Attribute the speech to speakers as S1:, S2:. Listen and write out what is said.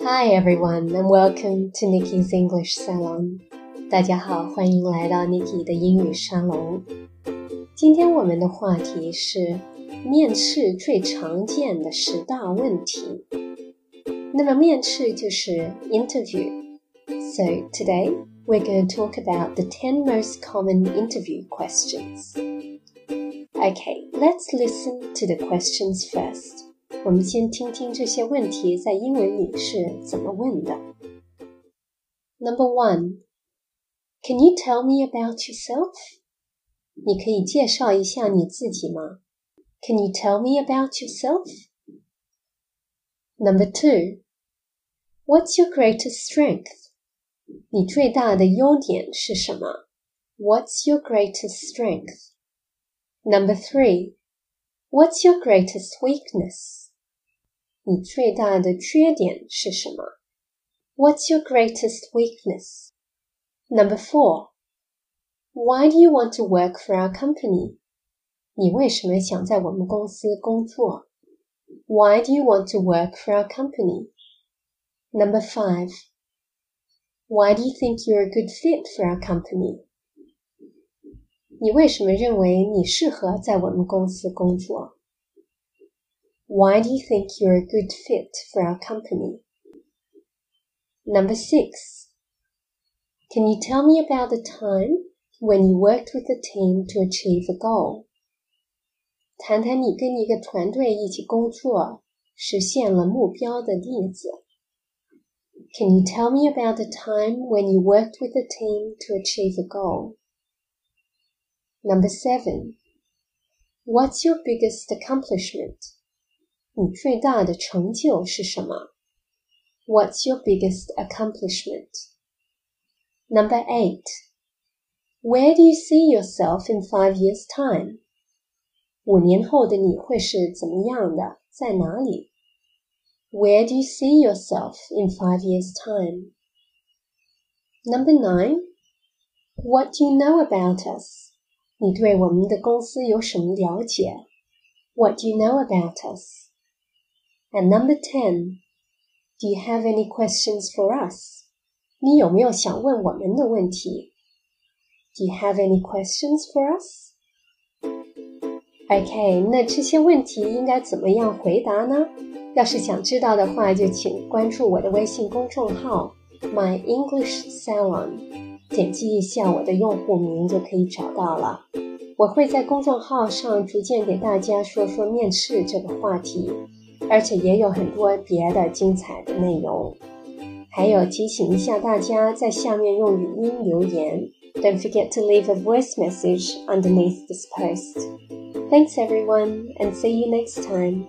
S1: Hi everyone and welcome to Nikki's English Salon. 大家好，欢迎来到 Nikki 的英语沙龙。今天我们的话题是面试最常见的十大问题。那么面试就是 interview。So today we're going to talk about the 10 most common interview questions. Okay, let's listen to the questions first. 我们先听听这些问题在英文里是怎么问的。Number one, can you tell me about yourself? 你可以介绍一下你自己吗？Can you tell me about yourself? Number two, what's your greatest strength? 你最大的优点是什么？What's your greatest strength? Number three, what's your greatest weakness? 你最大的缺点是什么？What's your greatest weakness? Number four. Why do you want to work for our company? 你为什么想在我们公司工作？Why do you want to work for our company? Number five. Why do you think you're a good fit for our company? 你为什么认为你适合在我们公司工作 ？why do you think you're a good fit for our company? Number six. Can you tell me about the time when you worked with a team to achieve a goal? 谈谈你跟一个团队一起工作，实现了目标的例子。Can you tell me about the time when you worked with a team to achieve a goal? Number seven. What's your biggest accomplishment? 你最大的成就是什么？What's your biggest accomplishment? Number eight. Where do you see yourself in five years' time? 五年后的你会是怎么样的？在哪里？Where do you see yourself in five years' time? Number nine. What do you know about us? 你对我们的公司有什么了解？What do you know about us? And number 10. Do you have any questions for us? 你有没有想问我们的问题？Do you have any questions for us? OK，那这些问题应该怎么样回答呢？要是想知道的话，就请关注我的微信公众号 My English Salon，点击一下我的用户名就可以找到了。我会在公众号上逐渐给大家说说面试这个话题。 而且也有很多别的精彩的内容。还有提醒一下大家，在下面用语音留言。Don't forget to leave a voice message underneath this post. Thanks everyone, and see you next time.